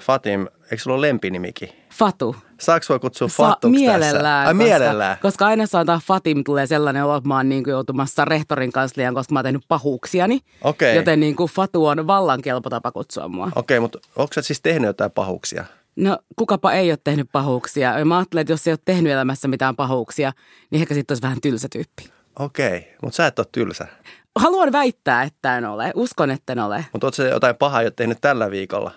Fatim, eikö sulla ole lempinimikin? Fatu. Saako sua kutsua Sa- Fatuksi mielellään, tässä? Ai, mielellään. Koska, koska aina sanotaan Fatim tulee sellainen olo, että mä oon niin kuin joutumassa rehtorin kansliaan, koska mä oon tehnyt pahuuksiani. Okei. Joten niin kuin Fatu on vallan kelpo tapa kutsua mua. Okei, mutta onko sä siis tehnyt jotain pahuuksia? No kukapa ei ole tehnyt pahuuksia. Mä ajattelen, että jos ei ole tehnyt elämässä mitään pahuuksia, niin ehkä sitten olisi vähän tylsä tyyppi. Okei, mutta sä et ole tylsä. Haluan väittää, että en ole. Uskon, että en ole. Mutta ootko jotain pahaa jo tehnyt tällä viikolla?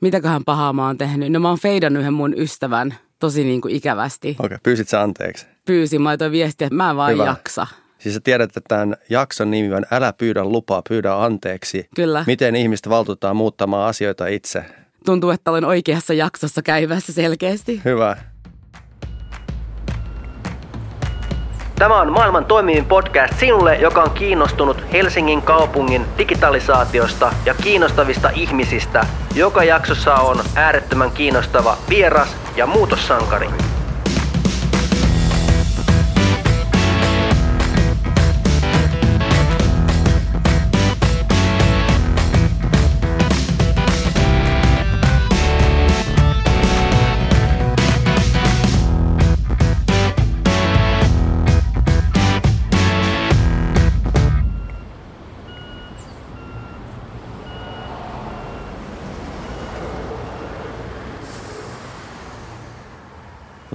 Mitäköhän pahaa mä oon tehnyt? No mä oon feidannut yhden mun ystävän tosi niin kuin ikävästi. Okei, pyysit sä anteeksi? Pyysin, mä laitoin viestiä, että mä en vaan Hyvä. jaksa. Siis sä tiedät, että tämän jakson nimi on Älä pyydä lupaa, pyydä anteeksi. Kyllä. Miten ihmistä valtuutetaan muuttamaan asioita itse? Tuntuu, että olen oikeassa jaksossa käyvässä selkeästi. Hyvä. Tämä on maailman toimivin podcast sinulle, joka on kiinnostunut Helsingin kaupungin digitalisaatiosta ja kiinnostavista ihmisistä. Joka jaksossa on äärettömän kiinnostava vieras ja muutossankari.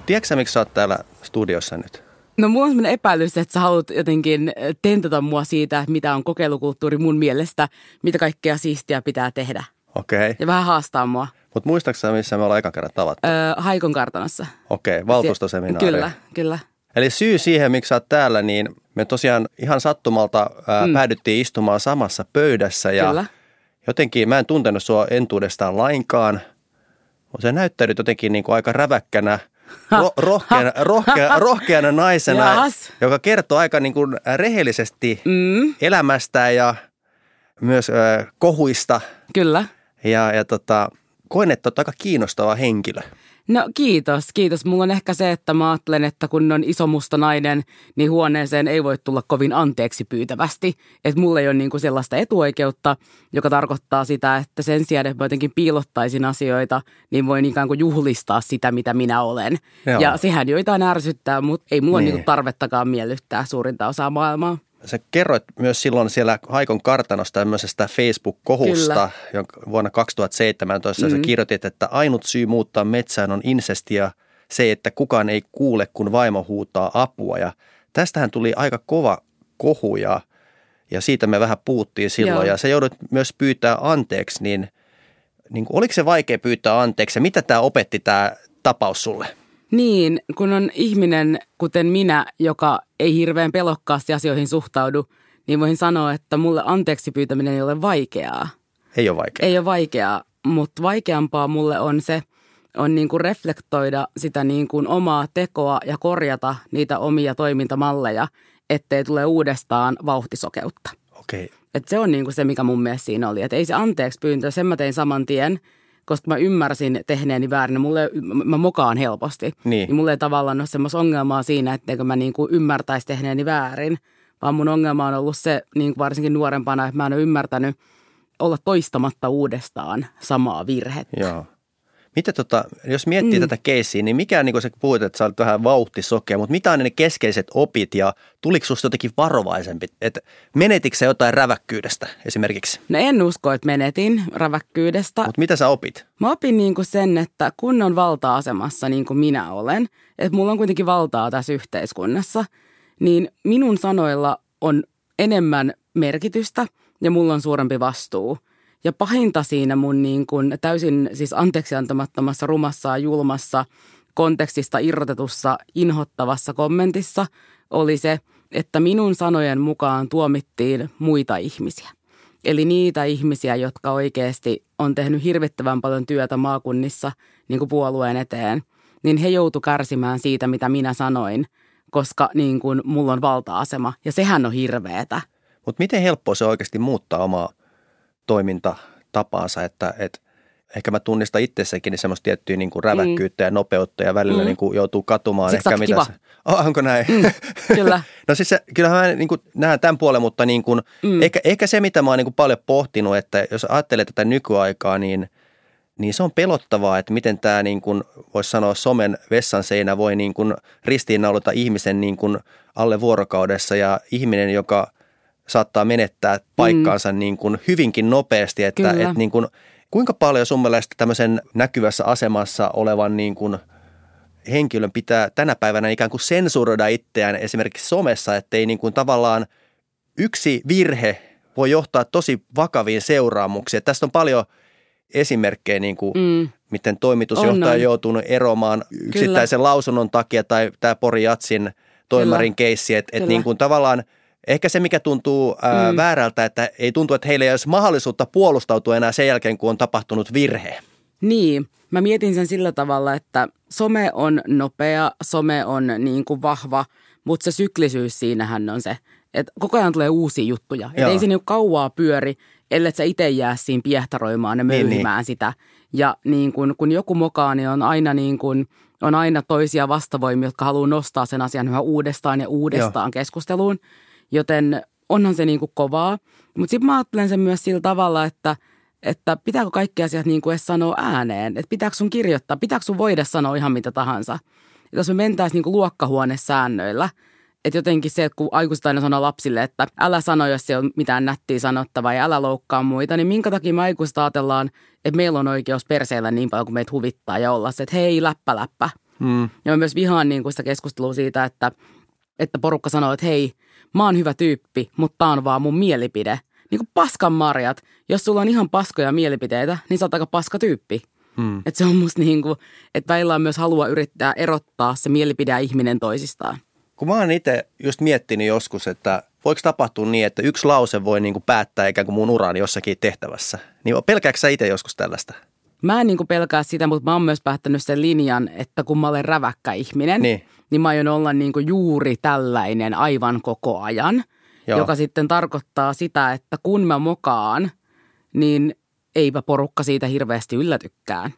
Tiedätkö sä, miksi sä oot täällä studiossa nyt? No mulla on sellainen epäilys, että sä haluat jotenkin eh, tentata mua siitä, että mitä on kokeilukulttuuri mun mielestä, mitä kaikkea siistiä pitää tehdä. Okei. Okay. Ja vähän haastaa mua. Mutta muistaaksä sä, missä me ollaan ekan kerran tavattu? Öö, Haikon kartanossa. Okei, okay, valtuustoseminaari. Kyllä, kyllä. Eli syy siihen, miksi sä oot täällä, niin me tosiaan ihan sattumalta ää, mm. päädyttiin istumaan samassa pöydässä. Ja Kyllä. jotenkin mä en tuntenut sua entuudestaan lainkaan. Mutta se näyttäydyt jotenkin niin kuin aika räväkkänä, ro- rohkeana, rohkea, rohkeana naisena, Jaas. joka kertoo aika niin kuin rehellisesti mm. elämästä ja myös äh, kohuista. Kyllä. Ja, ja tota, koen, että olet aika kiinnostava henkilö. No kiitos, kiitos. Mulla on ehkä se, että mä ajattelen, että kun on iso musta nainen, niin huoneeseen ei voi tulla kovin anteeksi pyytävästi. Että mulla ei ole niinku sellaista etuoikeutta, joka tarkoittaa sitä, että sen sijaan, että mä jotenkin piilottaisin asioita, niin voin ikään kuin juhlistaa sitä, mitä minä olen. Joo. Ja sehän joitain ärsyttää, mutta ei mulla Niin. niin. niinku tarvettakaan miellyttää suurinta osaa maailmaa. Sä kerroit myös silloin siellä Haikon kartanosta tämmöisestä Facebook-kohusta, jonka vuonna 2017 mm. sä kirjoitit, että ainut syy muuttaa metsään on insesti ja se, että kukaan ei kuule, kun vaimo huutaa apua. Ja tästähän tuli aika kova kohu ja, ja siitä me vähän puhuttiin silloin. Joo. Ja sä joudut myös pyytää anteeksi, niin, niin oliko se vaikea pyytää anteeksi ja mitä tämä opetti tämä tapaus sulle? Niin, kun on ihminen, kuten minä, joka ei hirveän pelokkaasti asioihin suhtaudu, niin voin sanoa, että mulle anteeksi pyytäminen ei ole vaikeaa. Ei ole vaikea. Ei ole vaikeaa, mutta vaikeampaa mulle on se, on niin kuin reflektoida sitä niin kuin omaa tekoa ja korjata niitä omia toimintamalleja, ettei tule uudestaan vauhtisokeutta. Okei. Et se on niin kuin se, mikä mun mielestä siinä oli. Että ei se anteeksi pyyntö, sen mä tein saman tien, koska mä ymmärsin tehneeni väärin. Mulle, mä- mä mokaan helposti. Niin. niin mulla ei tavallaan ole semmoista ongelmaa siinä, etteikö mä niin kuin ymmärtäisi tehneeni väärin. Vaan mun ongelma on ollut se, niin kuin varsinkin nuorempana, että mä en ole ymmärtänyt olla toistamatta uudestaan samaa virhettä. Joo. Mitä tota, jos miettii mm. tätä keissiä, niin mikä, niin kuin sä puhuit, että sä olet vähän vauhtisokea, mutta mitä on ne keskeiset opit ja tuliko susta jotenkin varovaisempi? Että menetitkö sä jotain räväkkyydestä esimerkiksi? No en usko, että menetin räväkkyydestä. Mutta mitä sä opit? Mä opin niin kuin sen, että kun on valta-asemassa niin kuin minä olen, että mulla on kuitenkin valtaa tässä yhteiskunnassa, niin minun sanoilla on enemmän merkitystä ja mulla on suurempi vastuu. Ja pahinta siinä mun niin kuin täysin siis anteeksi antamattomassa, rumassa ja julmassa kontekstista irrotetussa, inhottavassa kommentissa oli se, että minun sanojen mukaan tuomittiin muita ihmisiä. Eli niitä ihmisiä, jotka oikeasti on tehnyt hirvittävän paljon työtä maakunnissa niin kuin puolueen eteen, niin he joutu kärsimään siitä, mitä minä sanoin, koska niin kuin mulla on valta-asema. Ja sehän on hirveetä. Mutta miten helppoa se oikeasti muuttaa omaa toimintatapaansa, että et, ehkä mä tunnistan itsessäkin niin semmoista tiettyä niin kuin räväkkyyttä ja nopeutta ja välillä Mm. niin kuin joutuu katumaan. Siksi ehkä mitä se, oh, onko näin? Mm, kyllä. No siis se, kyllähän mä niin kuin näen tämän puolen, mutta niin kuin, mm. ehkä, ehkä se, mitä mä oon niin kuin paljon pohtinut, että jos ajattelee tätä nykyaikaa, niin niin se on pelottavaa, että miten tämä niin kuin, voisi sanoa somen vessan seinä voi niin kuin ristiinnaulata ihmisen niin kuin alle vuorokaudessa ja ihminen, joka saattaa menettää paikkaansa mm. niin kuin hyvinkin nopeasti, että, että niin kuin, kuinka paljon sun mielestä tämmöisen näkyvässä asemassa olevan niin kuin henkilön pitää tänä päivänä ikään kuin sensuroida itseään esimerkiksi somessa, ettei niin kuin tavallaan yksi virhe voi johtaa tosi vakaviin seuraamuksiin. Että tästä on paljon esimerkkejä, niin kuin, mm. miten toimitusjohtaja on, on joutunut eroamaan yksittäisen Kyllä. lausunnon takia tai tämä Pori Jatsin toimarin Kyllä. keissi. Että et niin kuin tavallaan ehkä se, mikä tuntuu ää, mm. väärältä, että ei tuntu, että heillä ei olisi mahdollisuutta puolustautua enää sen jälkeen, kun on tapahtunut virhe. Niin, mä mietin sen sillä tavalla, että some on nopea, some on niin kuin vahva, mutta se syklisyys siinähän on se, että koko ajan tulee uusia juttuja. Et ei se niin kauaa pyöri, ellei sä itse jää siinä piehtaroimaan ja möyhimään niin, niin. sitä. Ja niin kun, kun joku mokaa, niin on aina, niin kun, on aina toisia vastavoimia, jotka haluaa nostaa sen asian yhä uudestaan ja uudestaan Joo. keskusteluun. Joten onhan se niin kuin kovaa. Mutta sitten mä ajattelen sen myös sillä tavalla, että, että pitääkö kaikki asiat niin kuin edes sanoa ääneen. Että pitääkö sun kirjoittaa, pitääkö sun voida sanoa ihan mitä tahansa. Että jos me mentäisiin niin kuin luokkahuonesäännöillä – että jotenkin se, että kun aikuiset aina sanoo lapsille, että älä sano, jos ei ole mitään nättiä sanottavaa ja älä loukkaa muita, niin minkä takia me aikuiset ajatellaan, että meillä on oikeus perseillä niin paljon kuin meitä huvittaa ja olla se, että hei, läppä, läppä. Mm. Ja mä myös vihaan niin kuin sitä keskustelua siitä, että, että porukka sanoo, että hei, mä oon hyvä tyyppi, mutta tää on vaan mun mielipide. Niin kuin paskan marjat, jos sulla on ihan paskoja mielipiteitä, niin sä oot aika paska tyyppi. Mm. Että se on musta niin kuin, että välillä on myös halua yrittää erottaa se mielipide ihminen toisistaan. Kun mä oon itse just miettinyt joskus, että voiko tapahtua niin, että yksi lause voi niin kuin päättää ikään kuin mun urani jossakin tehtävässä. Niin pelkääkö sä itse joskus tällaista? Mä en niin kuin pelkää sitä, mutta mä oon myös päättänyt sen linjan, että kun mä olen räväkkä ihminen, niin, niin mä aion olla niin kuin juuri tällainen aivan koko ajan. Joo. Joka sitten tarkoittaa sitä, että kun mä mokaan, niin eipä porukka siitä hirveästi yllätykään.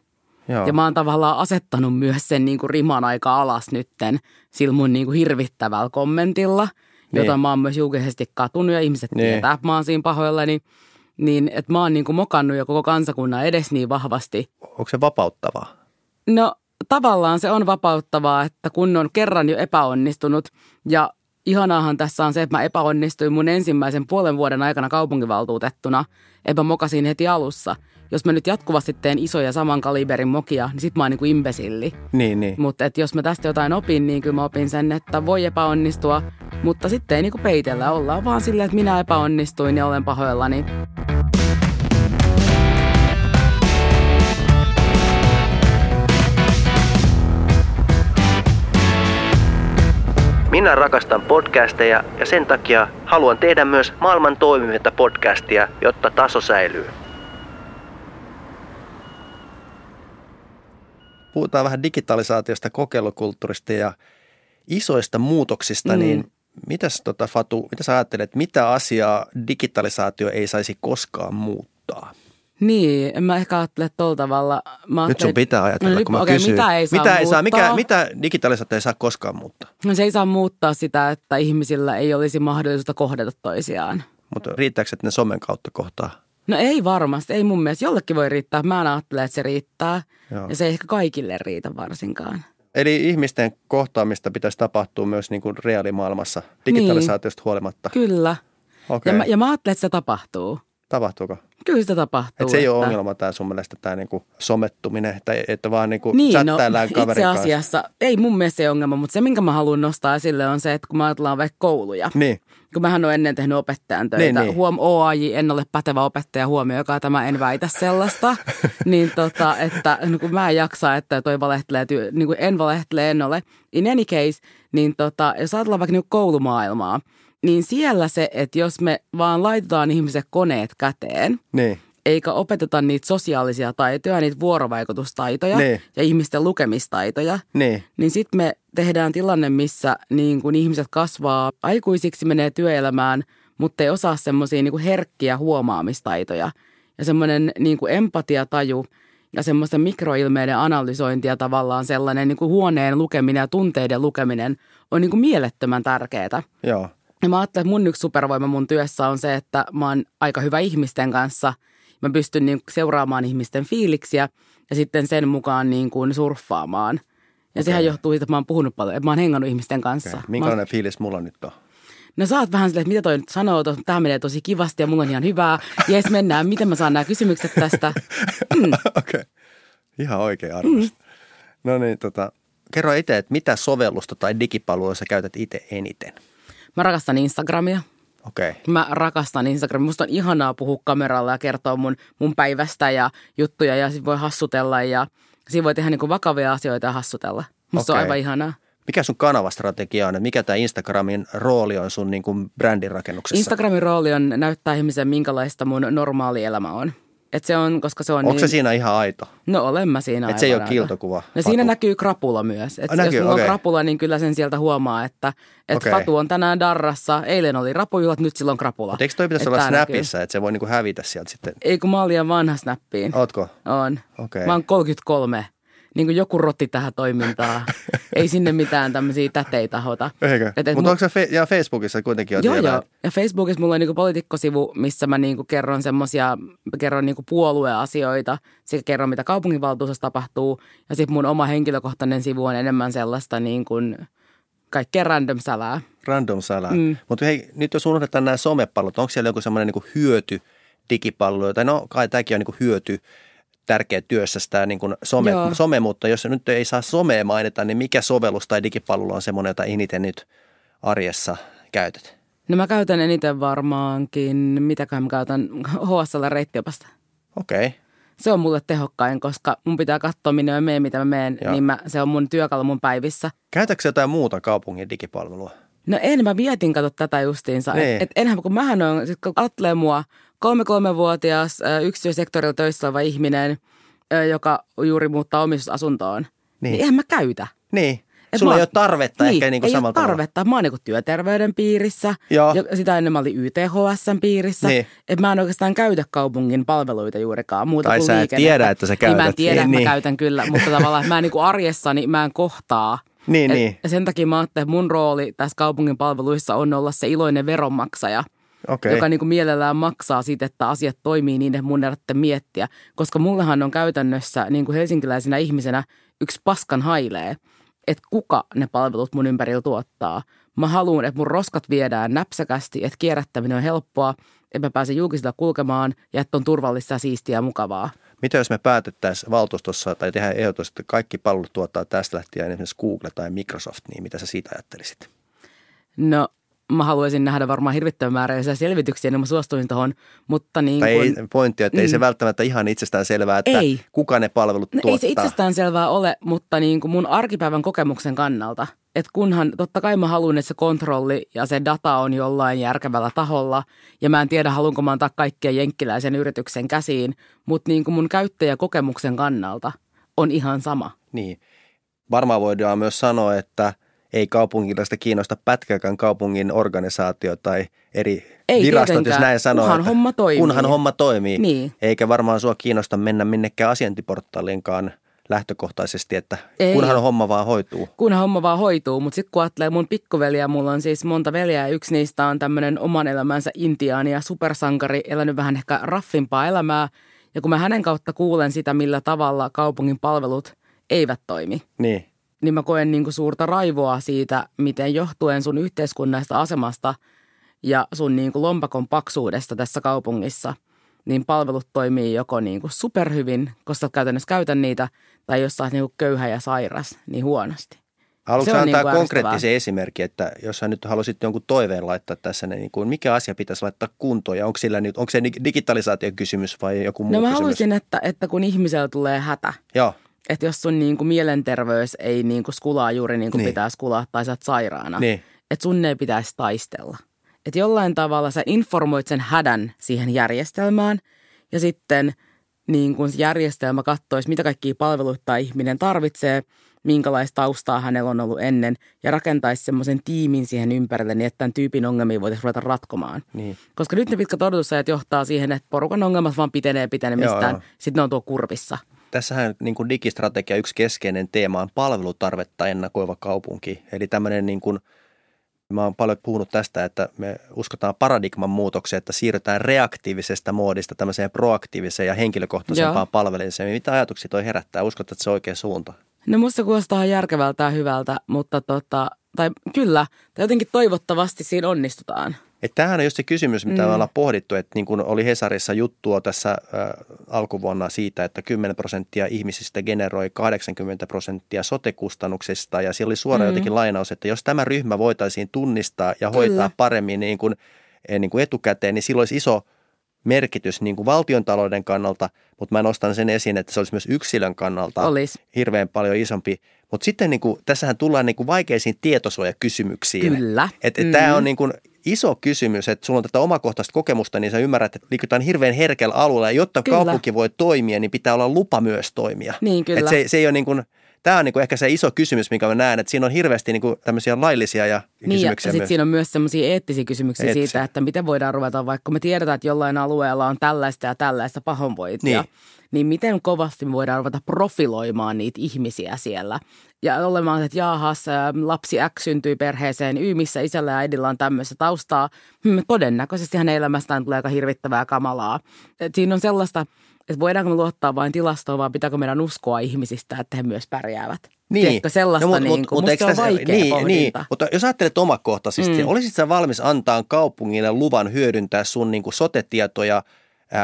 Joo. Ja mä oon tavallaan asettanut myös sen niin kuin riman aika alas nytten sillä mun niin kuin hirvittävällä kommentilla, niin. jota mä oon myös julkisesti katunut ja ihmiset niin. tietää, että mä oon siinä pahoilla, niin, niin että mä oon niin kuin mokannut jo koko kansakunnan edes niin vahvasti. Onko se vapauttavaa? No tavallaan se on vapauttavaa, että kun on kerran jo epäonnistunut ja ihanaahan tässä on se, että mä epäonnistuin mun ensimmäisen puolen vuoden aikana kaupunkivaltuutettuna, että mä mokasin heti alussa – jos mä nyt jatkuvasti teen isoja saman kaliberin mokia, niin sit mä oon niin kuin imbesilli. Niin, niin. Mutta jos mä tästä jotain opin, niin kyllä mä opin sen, että voi epäonnistua, mutta sitten ei niin kuin peitellä. Ollaan vaan silleen, että minä epäonnistuin ja olen pahoillani. Minä rakastan podcasteja ja sen takia haluan tehdä myös maailman toimivinta podcastia, jotta taso säilyy. puhutaan vähän digitalisaatiosta, kokeilukulttuurista ja isoista muutoksista, mm. niin mitäs tota Fatu, mitä sä ajattelet, mitä asiaa digitalisaatio ei saisi koskaan muuttaa? Niin, en mä ehkä ajattele tuolla tavalla. Mä Nyt sun pitää ajatella, no, kun mä okay, kysyn. Mitä ei saa mitä, ei saa, mikä, mitä digitalisaatio ei saa koskaan muuttaa? No se ei saa muuttaa sitä, että ihmisillä ei olisi mahdollisuutta kohdata toisiaan. Mutta riittääkö, että ne somen kautta kohtaa? No ei varmasti, ei mun mielestä. Jollekin voi riittää. Mä en ajattele, että se riittää. Joo. Ja se ei ehkä kaikille riitä varsinkaan. Eli ihmisten kohtaamista pitäisi tapahtua myös niin kuin reaalimaailmassa digitalisaatiosta niin. huolimatta. Kyllä. Okay. Ja, mä, ja mä ajattelen, että se tapahtuu. Tapahtuuko? Kyllä sitä tapahtuu. Et se ei että... ole ongelma tämä sun mielestä tämä niinku somettuminen, tai että vaan niinku niin, no, itse asiassa kanssa. ei mun mielestä se ongelma, mutta se minkä mä haluan nostaa esille on se, että kun mä ajatellaan vaikka kouluja. Niin. Kun mähän olen ennen tehnyt opettajan töitä. Niin, niin. Huom OAJ, en ole pätevä opettaja joka tämä en väitä sellaista. niin tota, että no kun mä en jaksa, että toi valehtelee, niin kuin en valehtele, en ole. In any case, niin tota, jos ajatellaan vaikka niin koulumaailmaa, niin siellä se, että jos me vaan laitetaan ihmiset koneet käteen, niin. eikä opeteta niitä sosiaalisia taitoja, niitä vuorovaikutustaitoja niin. ja ihmisten lukemistaitoja, niin, niin sitten me tehdään tilanne, missä niin kun ihmiset kasvaa aikuisiksi, menee työelämään, mutta ei osaa semmoisia niin herkkiä huomaamistaitoja. Ja semmoinen niin empatiataju ja semmoisten mikroilmeiden analysointi ja tavallaan sellainen niin kuin huoneen lukeminen ja tunteiden lukeminen on niin kuin mielettömän tärkeää. Joo. Ja mä ajattelen, että mun yksi supervoima mun työssä on se, että mä oon aika hyvä ihmisten kanssa Mä pystyn niin seuraamaan ihmisten fiiliksiä ja sitten sen mukaan niin kuin surffaamaan. Ja okay. sehän johtuu siitä, että mä oon puhunut paljon, että mä oon hengannut ihmisten kanssa. Okay. Minkälainen mä... fiilis mulla nyt on? No sä oot vähän silleen, että mitä toi nyt sanoo, tämä menee tosi kivasti ja mulla on ihan hyvää. Jes, mennään, miten mä saan nämä kysymykset tästä. Mm. Okei, okay. ihan oikein arvosta. Mm. No niin, tota, kerro itse, että mitä sovellusta tai digipalvelua sä käytät itse eniten? Mä rakastan Instagramia. Okei. Okay. Mä rakastan Instagramia. Musta on ihanaa puhua kameralla ja kertoa mun, mun päivästä ja juttuja ja sit voi hassutella ja siinä voi tehdä niinku vakavia asioita ja hassutella. Musta okay. on aivan ihanaa. Mikä sun kanavastrategia on? Mikä tämä Instagramin rooli on sun niin kuin brändin rakennuksessa? Instagramin rooli on näyttää ihmisen, minkälaista mun normaali elämä on. Et se on, koska se on Onko niin... se siinä ihan aito? No olen mä siinä Et se ei ole kiltokuva? No siinä näkyy krapula myös. Et näkyy, jos mulla okay. on krapula, niin kyllä sen sieltä huomaa, että et okay. Fatu on tänään darrassa. Eilen oli rapujuhlat, nyt silloin krapula. Mutta eikö toi pitäisi et olla Snapissa, että se voi niinku hävitä sieltä sitten? Ei kun mä oon liian vanha Snappiin. Ootko? On. Okay. Mä oon 33 niin kuin joku rotti tähän toimintaan. Ei sinne mitään tämmöisiä täteitä hota. Eikö? Mutta onko se fe- ja Facebookissa kuitenkin on Joo, joo. Ja Facebookissa mulla on niin poliitikkosivu, missä mä niin kuin kerron semmoisia, kerron niin kuin puolueasioita sekä kerron, mitä kaupunginvaltuustossa tapahtuu. Ja sitten mun oma henkilökohtainen sivu on enemmän sellaista niin kuin kaikkea random sälää. Random sälää. Mm. Mutta hei, nyt jos unohdetaan nämä somepallot, onko siellä joku semmoinen niin hyöty digipalvelu, tai no kai tämäkin on niin hyöty tärkeä työssä tämä niin kuin some, some, mutta jos nyt ei saa somea mainita, niin mikä sovellus tai digipalvelu on semmoinen, jota eniten nyt arjessa käytät? No mä käytän eniten varmaankin, mitäkään mä käytän, HSL reittiopasta. Okei. Okay. Se on mulle tehokkain, koska mun pitää katsoa, minne mä menen, mitä mä menen, niin mä, se on mun työkalu mun päivissä. Käytätkö jotain muuta kaupungin digipalvelua? No en, mä vietin kato tätä justiinsa. Niin. Et, et enhän, kun mähän on, sit kun ajattelee mua, kolme-kolmevuotias yksityissektorilla töissä oleva ihminen, joka juuri muuttaa omistusasuntoon, niin, niin eihän mä käytä. Niin. Et Sulla mä, ei ole tarvetta niin, ehkä niin kuin ei samalla ole tarvetta. Tavalla. Mä oon niin työterveyden piirissä. Joo. Ja sitä ennen mä olin YTHSn piirissä. Niin. Että mä en oikeastaan käytä kaupungin palveluita juurikaan. Muuta tai kuin sä et tiedä, että sä käytät. Niin mä en tiedä, niin, että niin. mä käytän kyllä. Mutta tavallaan mä en niin arjessani, mä en kohtaa. Niin, Et niin. Sen takia mä ajattelin, että mun rooli tässä kaupungin palveluissa on olla se iloinen veronmaksaja – okay. joka niin kuin mielellään maksaa siitä, että asiat toimii niin, että mun ei miettiä. Koska mullehan on käytännössä niin kuin helsinkiläisenä ihmisenä yksi paskan hailee, että kuka ne palvelut mun ympärillä tuottaa. Mä haluan, että mun roskat viedään näpsäkästi, että kierrättäminen on helppoa, että mä pääsen julkisilla kulkemaan ja että on turvallista ja siistiä ja mukavaa. Mitä jos me päätettäisiin valtuustossa tai tehdään ehdotus, että kaikki palvelut tuottaa tästä lähtien esimerkiksi Google tai Microsoft, niin mitä sä siitä ajattelisit? No mä haluaisin nähdä varmaan hirvittävän määrä selvityksiä, niin mä suostuin tuohon. Mutta niin tai kun, ei, pointti että mm, ei se mm. välttämättä ihan itsestään selvää, että ei. kuka ne palvelut no, tuottaa. Ei se itsestään selvää ole, mutta niin kuin mun arkipäivän kokemuksen kannalta. Että kunhan, totta kai mä haluan, että se kontrolli ja se data on jollain järkevällä taholla. Ja mä en tiedä, haluanko mä antaa kaikkia jenkkiläisen yrityksen käsiin. Mutta niin kuin mun käyttäjäkokemuksen kannalta on ihan sama. Niin. Varmaan voidaan myös sanoa, että – ei kaupunkilaista kiinnosta pätkäkään kaupungin organisaatio tai eri ei virastot, tietenkään. jos näin sanoo. Kunhan homma toimii. Kunhan homma toimii. Niin. Eikä varmaan sua kiinnosta mennä minnekään asiantiportaaliinkaan lähtökohtaisesti, että Ei. kunhan homma vaan hoituu. Kunhan homma vaan hoituu, mutta sitten kun ajattelee mun pikkuveliä, mulla on siis monta veljeä ja yksi niistä on tämmöinen oman elämänsä intiaani ja supersankari, elänyt vähän ehkä raffimpaa elämää. Ja kun mä hänen kautta kuulen sitä, millä tavalla kaupungin palvelut eivät toimi. Niin niin mä koen niin kuin suurta raivoa siitä, miten johtuen sun yhteiskunnasta asemasta ja sun niin kuin lompakon paksuudesta tässä kaupungissa, niin palvelut toimii joko niin kuin superhyvin, koska käytännössä käytän niitä, tai jos sä oot niin kuin köyhä ja sairas, niin huonosti. Haluatko antaa niin konkreettisen esimerkki, että jos sä nyt haluaisit jonkun toiveen laittaa tässä, niin kuin mikä asia pitäisi laittaa kuntoon ja onko, sillä nyt, onko se digitalisaation kysymys vai joku muu No mä kysymys? haluaisin, että, että kun ihmisellä tulee hätä, Joo että jos sun niin kuin mielenterveys ei niin kuin skulaa juuri niin kuin niin. pitäisi kulaa tai sä oot sairaana, niin. että sun ei pitäisi taistella. Että jollain tavalla sä informoit sen hädän siihen järjestelmään ja sitten niin kuin se järjestelmä katsoisi, mitä kaikkia palveluita ihminen tarvitsee, minkälaista taustaa hänellä on ollut ennen ja rakentaisi semmoisen tiimin siihen ympärille niin, että tämän tyypin ongelmia voitaisiin ruveta ratkomaan. Niin. Koska nyt ne pitkät odotusajat johtaa siihen, että porukan ongelmat vaan pitenee pitenemistään, sitten ne on tuo kurvissa – Tässähän niin kuin digistrategia yksi keskeinen teema on palvelutarvetta ennakoiva kaupunki. Eli tämmöinen niin kuin Mä oon paljon puhunut tästä, että me uskotaan paradigman muutokseen, että siirrytään reaktiivisesta moodista tämmöiseen proaktiiviseen ja henkilökohtaisempaan Joo. palvelemiseen. Mitä ajatuksia toi herättää? Uskot, että se on oikea suunta? No musta kuulostaa järkevältä ja hyvältä, mutta tota, tai kyllä, tai jotenkin toivottavasti siinä onnistutaan. Että tämähän on just se kysymys, mitä mm. me ollaan pohdittu, että niin kuin oli Hesarissa juttua tässä äh, alkuvuonna siitä, että 10 prosenttia ihmisistä generoi 80 prosenttia sotekustannuksista ja siellä oli suora mm. jotenkin lainaus, että jos tämä ryhmä voitaisiin tunnistaa ja hoitaa Kyllä. paremmin niin kuin, niin kuin etukäteen, niin silloin olisi iso merkitys niin kuin valtiontalouden kannalta, mutta mä nostan sen esiin, että se olisi myös yksilön kannalta Olis. hirveän paljon isompi. Mutta sitten niin kuin, tässähän tullaan niin kuin vaikeisiin tietosuojakysymyksiin. Kyllä. Että et mm. Tämä on niin kuin iso kysymys, että sulla on tätä omakohtaista kokemusta, niin sä ymmärrät, että liikutaan hirveän herkällä alueella. Ja jotta kyllä. kaupunki voi toimia, niin pitää olla lupa myös toimia. Niin, kyllä. Et se, se ei ole niin kuin, tämä on niin kuin ehkä se iso kysymys, mikä mä näen, että siinä on hirveästi niin kuin tämmöisiä laillisia ja niin, kysymyksiä ja sitten siinä on myös semmoisia eettisiä kysymyksiä eettisiä. siitä, että miten voidaan ruveta, vaikka me tiedetään, että jollain alueella on tällaista ja tällaista pahoinvointia. Niin niin miten kovasti me voidaan ruveta profiloimaan niitä ihmisiä siellä. Ja olemaan, että jaahas, lapsi X syntyy perheeseen Y, missä isällä ja äidillä on tämmöistä taustaa. Hmm, todennäköisesti hänen elämästään tulee aika hirvittävää kamalaa. Et siinä on sellaista, että voidaanko me luottaa vain tilastoon, vai pitääkö meidän uskoa ihmisistä, että he myös pärjäävät. Niin. Tiedätkö, sellaista no, niin kuin, mutta, on vaikea niin, niin, mutta jos ajattelet omakohtaisesti, mm. olisit sä valmis antaa kaupungille luvan hyödyntää sun niin kuin sotetietoja –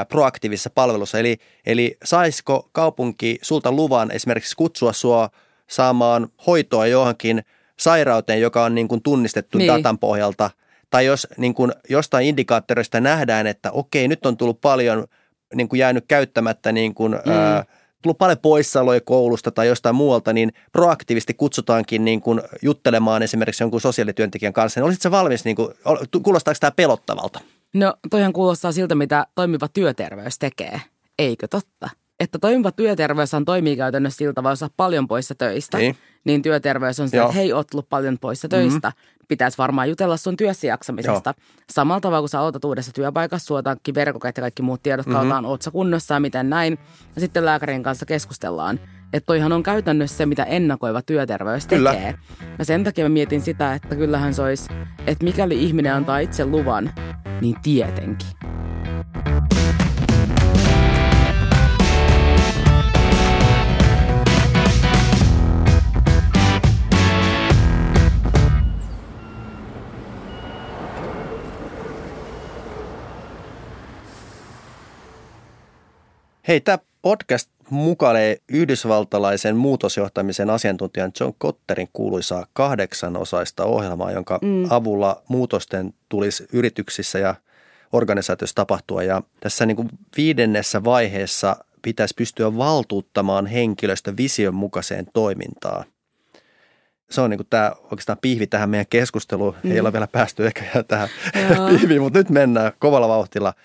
proaktiivisessa palvelussa. Eli, eli saisiko kaupunki sulta luvan esimerkiksi kutsua sua saamaan hoitoa johonkin sairauteen, joka on niin kuin tunnistettu niin. datan pohjalta. Tai jos niin kuin jostain indikaattorista nähdään, että okei, nyt on tullut paljon niin kuin jäänyt käyttämättä niin kuin, mm. ää, tullut paljon poissaoloja koulusta tai jostain muualta, niin proaktiivisesti kutsutaankin niin kuin juttelemaan esimerkiksi jonkun sosiaalityöntekijän kanssa. Niin olisitko valmis, niin kuin, kuulostaako tämä pelottavalta? No toihan kuulostaa siltä, mitä toimiva työterveys tekee. Eikö totta? Että toimiva työterveyshän toimii käytännössä siltä, vaan jos paljon poissa töistä, niin, niin työterveys on se, että hei, oot tullut paljon poissa töistä. Mm-hmm. Pitäisi varmaan jutella sun työssä jaksamisesta. Joo. Samalla tavalla, kun sä aloitat uudessa työpaikassa, suotaankin verkokat ja kaikki muut tiedot mm-hmm. oot kunnossa ja miten näin. Ja sitten lääkärin kanssa keskustellaan. Että toihan on käytännössä se, mitä ennakoiva työterveys tekee. Kyllä. Ja sen takia mä mietin sitä, että kyllähän se olisi, että mikäli ihminen antaa itse luvan, niin tietenkin. Hei, tämä podcast mukailee yhdysvaltalaisen muutosjohtamisen asiantuntijan John Kotterin kuuluisaa kahdeksanosaista ohjelmaa, jonka mm. avulla muutosten tulisi yrityksissä ja organisaatioissa tapahtua. Ja tässä niin kuin viidennessä vaiheessa pitäisi pystyä valtuuttamaan henkilöstö vision mukaiseen toimintaan. Se on niin kuin tämä oikeastaan pihvi tähän meidän keskusteluun. Mm. Ei ole vielä päästy ehkä tähän pihviin, mutta nyt mennään kovalla vauhtilla –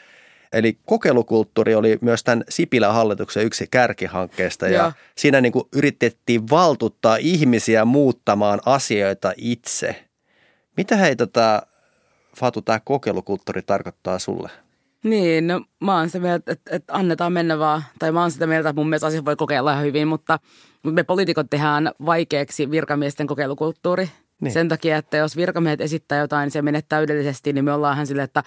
Eli kokeilukulttuuri oli myös tämän Sipilän hallituksen yksi kärkihankkeesta ja, ja siinä niin kuin yritettiin valtuttaa ihmisiä muuttamaan asioita itse. Mitä hei tota, Fatu, tämä kokeilukulttuuri tarkoittaa sulle? Niin, no mä oon sitä mieltä, että, että annetaan mennä vaan, tai mä oon sitä mieltä, että mun mielestä asiat voi kokeilla ihan hyvin, mutta me poliitikot tehdään vaikeaksi virkamiesten kokeilukulttuuri. Niin. Sen takia, että jos virkamiehet esittää jotain, niin se menee täydellisesti, niin me ollaan hän silleen, että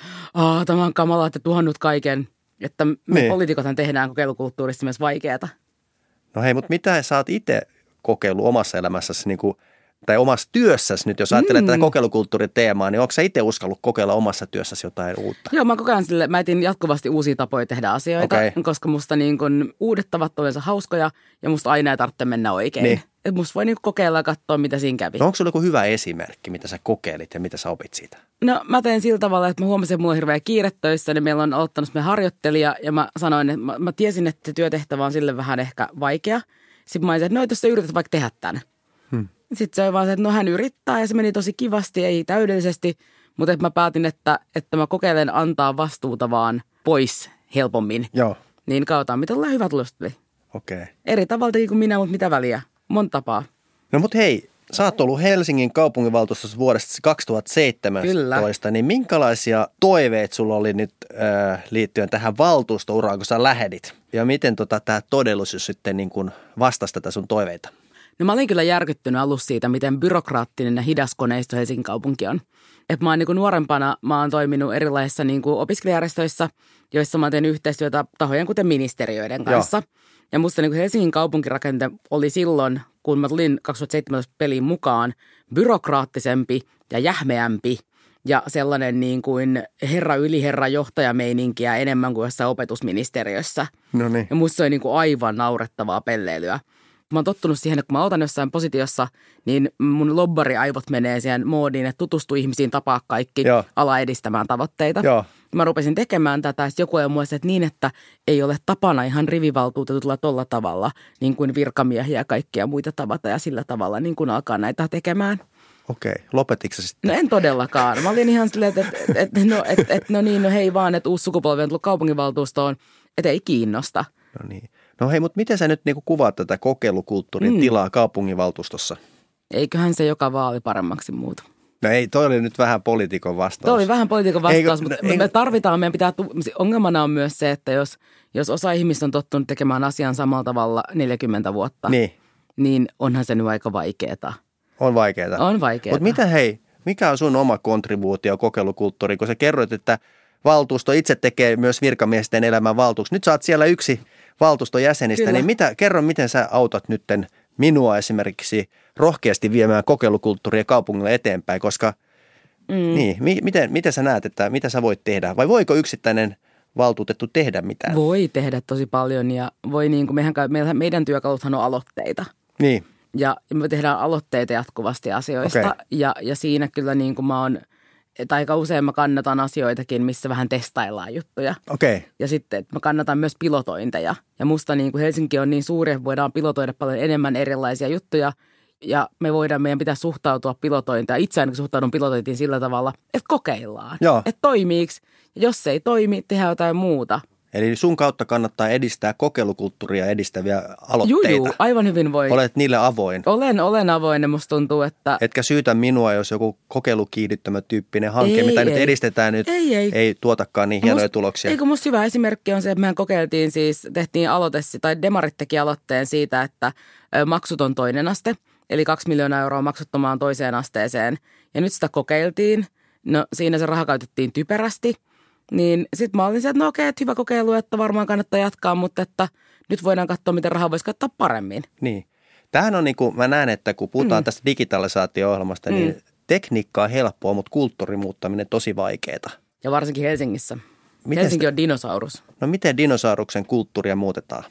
tämä on kamala, että tuhannut kaiken. Että me niin. poliitikothan tehdään kokeilukulttuurista myös vaikeaa. No hei, mutta mitä sä oot itse kokeillut omassa elämässäsi niin kuin, tai omassa työssäsi nyt, jos ajattelet mm. tätä kokeilukulttuurin teemaa, niin onko sä itse uskallut kokeilla omassa työssäsi jotain uutta? Joo, mä kokeilen sille, mä etin jatkuvasti uusia tapoja tehdä asioita, okay. koska musta niin kun uudet tavat on hauskoja ja musta aina ei tarvitse mennä oikein. Niin. Et musta voi niinku kokeilla ja katsoa, mitä siinä kävi. No onko sulla joku hyvä esimerkki, mitä sä kokeilit ja mitä sä opit siitä? No mä tein sillä tavalla, että mä huomasin, että mulla on hirveä kiire töissä, niin meillä on aloittanut me harjoittelija ja mä sanoin, että mä, mä tiesin, että työtehtävä on sille vähän ehkä vaikea. Sitten mä olisin, että no jos sä yrität vaikka tehdä tämän. Sitten se oli vaan se, että no hän yrittää ja se meni tosi kivasti, ei täydellisesti, mutta että mä päätin, että, että mä kokeilen antaa vastuuta vaan pois helpommin. Joo. Niin kautta, mitä tulee hyvät tulosta Okei. Okay. Eri tavalla kuin minä, mutta mitä väliä monta tapaa. No mutta hei, sä oot ollut Helsingin kaupunginvaltuustossa vuodesta 2017, Kyllä. niin minkälaisia toiveet sulla oli nyt äh, liittyen tähän valtuustouraan, kun sä lähdit? Ja miten tota, tämä todellisuus sitten niin kun vastasi tätä sun toiveita? No mä olin kyllä järkyttynyt alussa siitä, miten byrokraattinen ja hidas koneisto Helsingin kaupunki on. Et mä oon niin nuorempana, mä oon toiminut erilaisissa niin opiskelijärjestöissä, joissa mä teen yhteistyötä tahojen kuten ministeriöiden kanssa. Joo. Ja musta niin Helsingin kaupunkirakente oli silloin, kun mä tulin 2017 peliin mukaan, byrokraattisempi ja jähmeämpi ja sellainen niin kuin herra yliherra johtajameininkiä enemmän kuin jossain opetusministeriössä. No niin. Ja musta se oli niin kuin aivan naurettavaa pelleilyä. Mä oon tottunut siihen, että kun mä otan jossain positiossa, niin mun lobbariaivot menee siihen moodiin, että tutustu ihmisiin, tapaa kaikki, Joo. ala edistämään tavoitteita. Joo. Mä rupesin tekemään tätä, ja joku ei muista, että niin, että ei ole tapana ihan rivivaltuutetulla tolla tavalla, niin kuin virkamiehiä ja kaikkia muita tavata ja sillä tavalla, niin kuin alkaa näitä tekemään. Okei, lopetitko se sitten? No en todellakaan. Mä olin ihan silleen, että, että, että, no, että, että no niin, no hei vaan, että uusi sukupolvi on tullut kaupunginvaltuustoon, että ei kiinnosta. No niin. No hei, mutta miten sä nyt niinku kuvaat tätä kokeilukulttuurin mm. tilaa kaupunginvaltuustossa? Eiköhän se joka vaali paremmaksi muuta. No ei, toi oli nyt vähän poliitikon vastaus. Toi oli vähän poliitikon vastaus, Eikö, mutta no, me tarvitaan, meidän pitää, ongelmana on myös se, että jos, jos osa ihmistä on tottunut tekemään asian samalla tavalla 40 vuotta, niin, niin onhan se nyt aika vaikeaa. On vaikeaa. On vaikeaa. Mutta mitä hei, mikä on sun oma kontribuutio kokeilukulttuuriin, kun sä kerroit, että valtuusto itse tekee myös virkamiesten elämän valtuuksi. Nyt sä oot siellä yksi valtuuston jäsenistä, Kyllä. niin mitä, kerro miten sä autat nytten minua esimerkiksi rohkeasti viemään kokeilukulttuuria kaupungille eteenpäin, koska mm. niin, mi, miten, miten sä näet, että mitä sä voit tehdä vai voiko yksittäinen valtuutettu tehdä mitään? Voi tehdä tosi paljon ja voi niin kuin mehän, meidän, meidän työkaluthan on aloitteita. Niin. Ja me tehdään aloitteita jatkuvasti asioista okay. ja, ja siinä kyllä niin kuin mä oon – että aika usein mä kannatan asioitakin, missä vähän testaillaan juttuja. Okei. Okay. Ja sitten että mä kannatan myös pilotointeja. Ja musta niin kuin Helsinki on niin suuri, että voidaan pilotoida paljon enemmän erilaisia juttuja. Ja me voidaan, meidän pitää suhtautua pilotointiin. Itse ainakin suhtaudun pilotointiin sillä tavalla, että kokeillaan. Joo. Että toimiiks. Ja jos se ei toimi, tehdään jotain muuta. Eli sun kautta kannattaa edistää kokeilukulttuuria edistäviä aloitteita. Juu, juu, aivan hyvin voi. Olet niille avoin. Olen, olen avoin ja musta tuntuu, että... Etkä syytä minua, jos joku kokeilukiihdyttämä tyyppinen hanke, ei, mitä ei. nyt edistetään nyt, ei, ei. ei tuotakaan niin hienoja must, tuloksia. Eikö musta hyvä esimerkki on se, että mehän kokeiltiin siis, tehtiin aloite, tai Demarit teki aloitteen siitä, että maksuton toinen aste, eli kaksi miljoonaa euroa maksuttomaan toiseen asteeseen. Ja nyt sitä kokeiltiin. No siinä se raha käytettiin typerästi – niin sitten mä olin se, että no okei, että hyvä kokeilu, että varmaan kannattaa jatkaa, mutta että nyt voidaan katsoa, miten rahaa voisi kattaa paremmin. Niin. Tämähän on niin kuin, mä näen, että kun puhutaan mm. tästä digitalisaatio-ohjelmasta, niin mm. tekniikka on helppoa, mutta kulttuurin muuttaminen tosi vaikeaa. Ja varsinkin Helsingissä. Miten Helsinki sitä? on dinosaurus. No miten dinosauruksen kulttuuria muutetaan?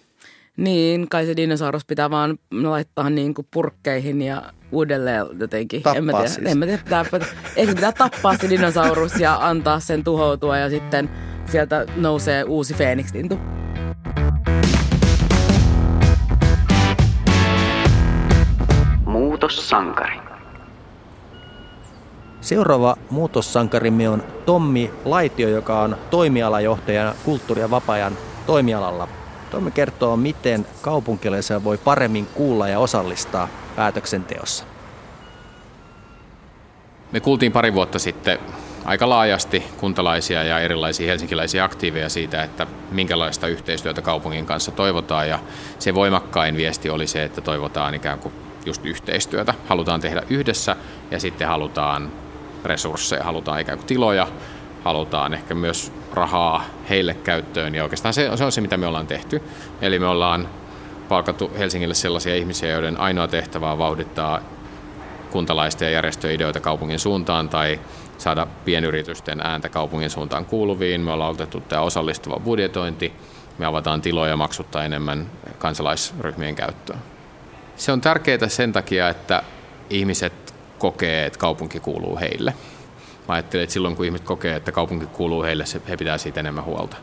Niin, kai se dinosaurus pitää vaan laittaa niin kuin purkkeihin ja uudelleen jotenkin. Tappaa en mä tiedä, siis. en mä tiedä pitää, ehkä pitää tappaa se dinosaurus ja antaa sen tuhoutua ja sitten sieltä nousee uusi Phoenix-lintu. Muutossankari. Seuraava muutossankarimme on Tommi Laitio, joka on toimialajohtajana kulttuuri- ja vapaa-ajan toimialalla. Tommi kertoo, miten kaupunkilaisia voi paremmin kuulla ja osallistaa päätöksenteossa. Me kuultiin pari vuotta sitten aika laajasti kuntalaisia ja erilaisia helsinkiläisiä aktiiveja siitä, että minkälaista yhteistyötä kaupungin kanssa toivotaan. Ja se voimakkain viesti oli se, että toivotaan ikään kuin just yhteistyötä. Halutaan tehdä yhdessä ja sitten halutaan resursseja, halutaan ikään kuin tiloja, halutaan ehkä myös rahaa heille käyttöön. Ja oikeastaan se, se on se, mitä me ollaan tehty. Eli me ollaan palkattu Helsingille sellaisia ihmisiä, joiden ainoa tehtävä on vauhdittaa kuntalaisten ja järjestöjen ideoita kaupungin suuntaan tai saada pienyritysten ääntä kaupungin suuntaan kuuluviin. Me ollaan otettu tämä osallistuva budjetointi. Me avataan tiloja maksuttaa enemmän kansalaisryhmien käyttöön. Se on tärkeää sen takia, että ihmiset kokee, että kaupunki kuuluu heille. Mä ajattelen, että silloin kun ihmiset kokee, että kaupunki kuuluu heille, he pitää siitä enemmän huolta.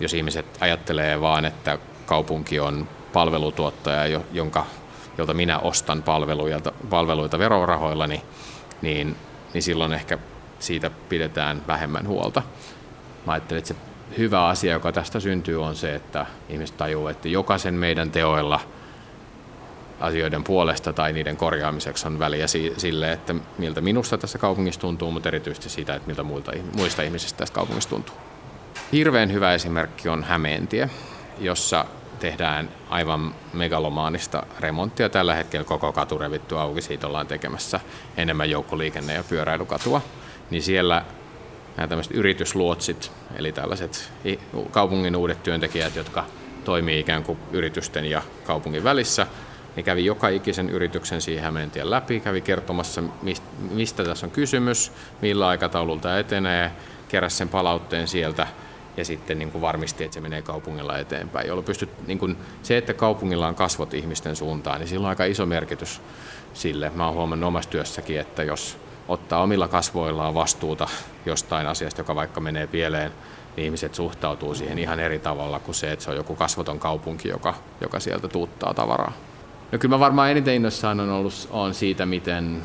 Jos ihmiset ajattelee vaan, että kaupunki on palvelutuottaja, jonka, jolta minä ostan palveluita, palveluita verorahoilla, niin, niin, niin silloin ehkä siitä pidetään vähemmän huolta. Mä ajattelen, että se hyvä asia, joka tästä syntyy, on se, että ihmiset tajuu, että jokaisen meidän teoilla asioiden puolesta tai niiden korjaamiseksi on väliä sille, että miltä minusta tässä kaupungissa tuntuu, mutta erityisesti siitä, että miltä muilta, muista ihmisistä tässä kaupungissa tuntuu. Hirveän hyvä esimerkki on Hämeentie, jossa tehdään aivan megalomaanista remonttia. Tällä hetkellä koko katu revitty auki, siitä ollaan tekemässä enemmän joukkoliikenne- ja pyöräilykatua. Niin siellä nämä tämmöiset yritysluotsit, eli tällaiset kaupungin uudet työntekijät, jotka toimii ikään kuin yritysten ja kaupungin välissä, niin kävi joka ikisen yrityksen siihen Hämeentien läpi, kävi kertomassa, mistä tässä on kysymys, millä aikataululta etenee, keräsi sen palautteen sieltä ja sitten niin kuin varmisti, että se menee kaupungilla eteenpäin, pystyt, niin kuin, se, että kaupungilla on kasvot ihmisten suuntaan, niin sillä on aika iso merkitys sille. Mä oon huomannut omassa työssäkin, että jos ottaa omilla kasvoillaan vastuuta jostain asiasta, joka vaikka menee pieleen, niin ihmiset suhtautuu siihen ihan eri tavalla kuin se, että se on joku kasvoton kaupunki, joka, joka sieltä tuuttaa tavaraa. No kyllä mä varmaan eniten innossaan on ollut on siitä, miten,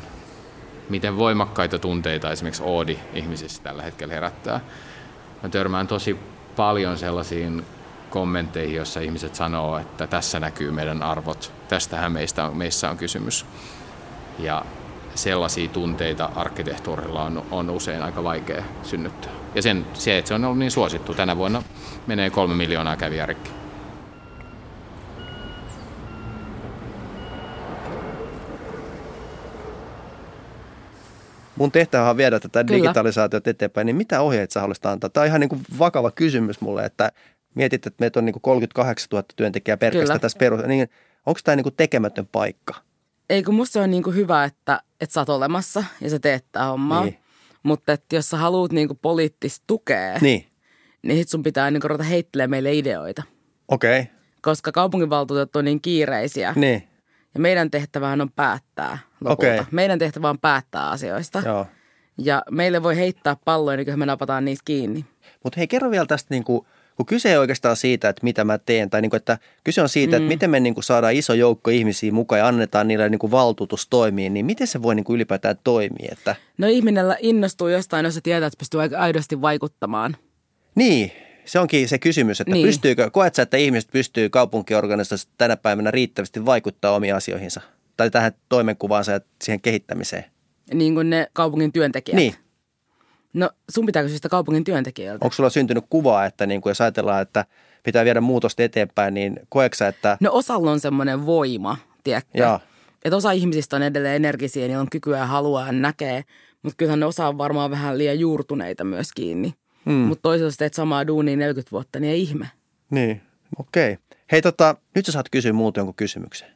miten voimakkaita tunteita esimerkiksi Oodi ihmisissä tällä hetkellä herättää. Mä törmään tosi paljon sellaisiin kommentteihin, joissa ihmiset sanoo, että tässä näkyy meidän arvot, tästähän meistä meissä on kysymys. Ja sellaisia tunteita arkkitehtuurilla on, on usein aika vaikea synnyttää. Ja sen, se, että se on ollut niin suosittu, tänä vuonna menee kolme miljoonaa kävijää rikki. Mun tehtävä on viedä tätä Kyllä. digitalisaatiota eteenpäin, niin mitä ohjeita sä haluaisit antaa? Tämä on ihan niin kuin vakava kysymys mulle, että mietit, että meitä on niin kuin 38 000 työntekijää pelkästään tässä perus, niin onko tämä niin kuin tekemätön paikka? Ei kun musta se on niin kuin hyvä, että, että sä oot olemassa ja sä teet tämä hommaa. Niin. Mutta että jos sä haluat niin kuin poliittista tukea, niin, niin sit sun pitää niin kuin ruveta heittelemään meille ideoita. Okei. Okay. Koska kaupunginvaltuutettu on niin kiireisiä. Niin. Ja meidän tehtävähän on päättää lopulta. Okay. Meidän tehtävä on päättää asioista. Joo. Ja meille voi heittää palloja, niin me napataan niistä kiinni. Mutta hei, kerro vielä tästä, niin kuin, kun kyse ei oikeastaan siitä, että mitä mä teen, tai niin kuin, että kyse on siitä, mm. että miten me niin kuin, saadaan iso joukko ihmisiä mukaan ja annetaan niille niin kuin, valtuutus toimia, niin miten se voi niin kuin, ylipäätään toimia? Että... No ihminen innostuu jostain, jos se tietää, että pystyy aidosti vaikuttamaan. Niin, se onkin se kysymys, että niin. pystyykö, koet sä, että ihmiset pystyy kaupunkiorganisaatiossa tänä päivänä riittävästi vaikuttaa omiin asioihinsa? Tai tähän toimenkuvaansa ja siihen kehittämiseen? Niin kuin ne kaupungin työntekijät? Niin. No sun pitää kysyä sitä kaupungin työntekijöiltä. Onko sulla syntynyt kuvaa, että niin kuin jos ajatellaan, että pitää viedä muutosta eteenpäin, niin koeksa, että... No osalla on semmoinen voima, tiedätkö? Että osa ihmisistä on edelleen energisiä, niin on kykyä ja halua ja näkee, mutta kyllähän ne osa on varmaan vähän liian juurtuneita myös kiinni. Mm. Mutta toisaalta teet samaa duunia 40 vuotta, niin ei ihme. Niin, okei. Okay. Hei tota, nyt sä saat kysyä muuten jonkun kysymyksen.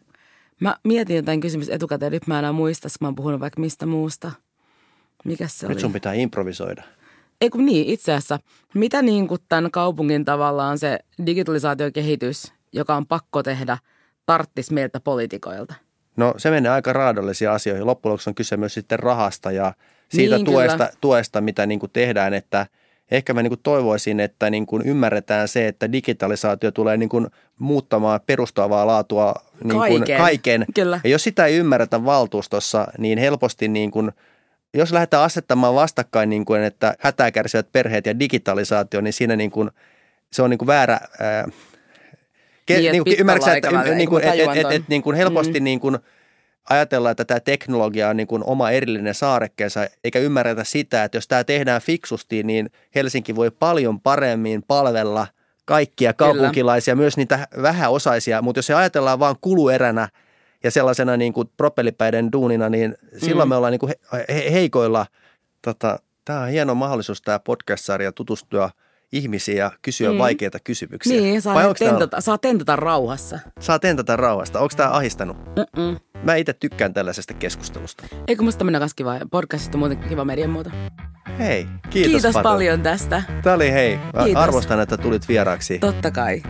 Mä mietin jotain kysymys etukäteen, nyt mä enää muista, mä oon puhunut vaikka mistä muusta. Mikä se nyt oli? sun pitää improvisoida. Ei kun niin, itse asiassa. Mitä niin kuin tämän kaupungin tavallaan se digitalisaatiokehitys, joka on pakko tehdä, tarttis meiltä poliitikoilta? No se menee aika raadollisiin asioihin. Loppujen lopuksi on kyse myös sitten rahasta ja siitä niin, tuesta, tuesta, mitä niin kuin tehdään, että – ehkä mä niin kuin toivoisin, että niin kuin ymmärretään se, että digitalisaatio tulee niin kuin muuttamaan perustavaa laatua niin kuin kaiken. kaiken. Kyllä. Ja jos sitä ei ymmärretä valtuustossa, niin helposti niin kuin, jos lähdetään asettamaan vastakkain, niin kuin, että hätää kärsivät perheet ja digitalisaatio, niin siinä niin kuin, se on niin kuin väärä... Ää, ke, niin, niin kuin, ymmärrätkö, että, niin kuin, et, et, et, et, niin kuin helposti mm. niin kuin, ajatellaan, että tämä teknologia on niin kuin oma erillinen saarekkeensa, eikä ymmärretä sitä, että jos tämä tehdään fiksusti, niin Helsinki voi paljon paremmin palvella kaikkia kaupunkilaisia, Kyllä. myös niitä vähäosaisia, mutta jos se ajatellaan vain kulueränä ja sellaisena niin kuin propellipäiden duunina, niin silloin mm. me ollaan niin kuin he, heikoilla. Tota, tämä on hieno mahdollisuus tämä podcast-sarja tutustua – ihmisiä ja kysyä mm. vaikeita kysymyksiä. Niin, saa, tentata, saa tentata rauhassa. Saa tentata rauhasta. Onko tämä ahistanut? Mm-mm. Mä itse tykkään tällaisesta keskustelusta. Eikö musta mennä kanssa kiva? Podcastista on muuten kiva median muuta. Hei, kiitos Kiitos Patu. paljon tästä. Tämä oli hei. Kiitos. Arvostan, että tulit vieraaksi. Totta kai.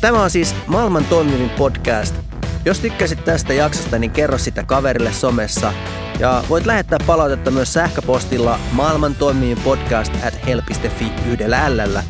Tämä on siis maailman toimivin podcast. Jos tykkäsit tästä jaksosta, niin kerro sitä kaverille somessa. Ja voit lähettää palautetta myös sähköpostilla maailman podcast at hel.fi yhdellä ällä.